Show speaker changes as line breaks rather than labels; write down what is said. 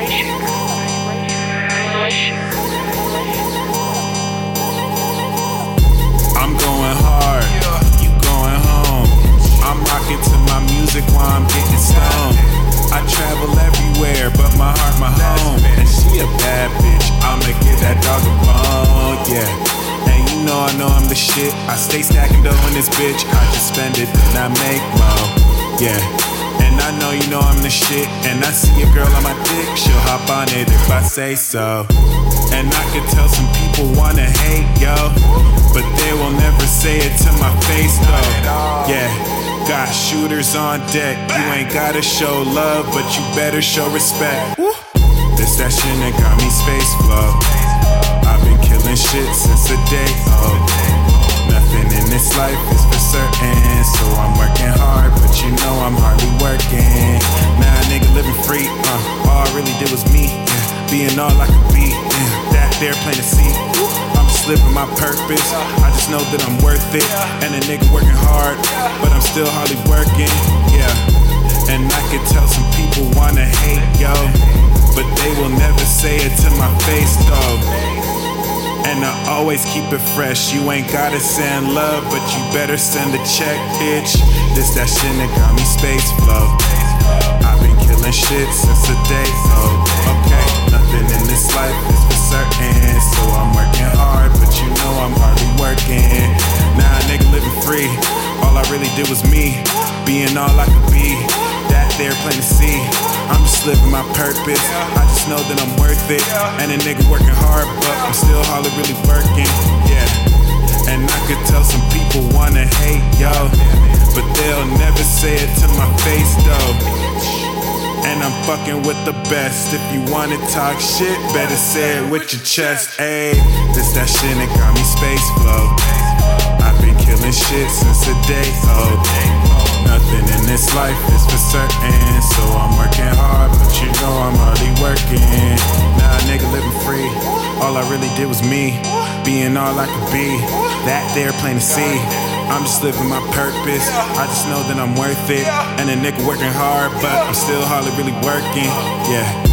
I'm
going hard, you going home. I'm rocking to my music while I'm getting stoned. I travel everywhere, but my heart, my home. And she a bad bitch, I'ma get that dog a bone, yeah. And you know I know I'm the shit. I stay stacking dough in this bitch. I just spend it, and I make more. Yeah. And I know you know I'm the shit. And I see a girl on my dick, she'll hop on it if I say so. And I can tell some people wanna hate, yo. But they will never say it to my face, though. Yeah. Got shooters on deck. You ain't gotta show love, but you better show respect. This that shit that got me space flow. I've been killing shit since the day. Oh, nothing in this life is for certain. So I'm working hard, know I'm hardly working. A nigga living free. Uh, all I really did was me. Yeah. Being all I could be. Yeah. That there plain to see. I'm just living my purpose. I just know that I'm worth it. And a nigga working hard, but I'm still hardly working. Yeah. And I can tell some people wanna And I always keep it fresh. You ain't gotta send love, but you better send a check, bitch. This that shit that got me space flow. I've been killing shit since the day, oh, okay. Nothing in this life is for certain. So I'm working hard, but you know I'm hardly working. A nigga living free. All I really did was me, being all I could be. That there plain to see. I'm just living my purpose. I just know that I'm worth it. And a nigga working hard, but I'm still hardly really working. Yeah. And I could tell some people wanna hate, yo. But they'll never say it to my face, though. And I'm fucking with the best. If you wanna talk shit, better say it with your chest. Ayy, this that shit that got me space flow. I've been killing shit since the day, oh. Nothing in this life is for certain. So I'm working know I'm hardly working. A nigga living free. All I really did was me, being all I could be. That there plain to see. I'm just living my purpose. I just know that I'm worth it. And a nigga working hard, but I'm still hardly really working. Yeah.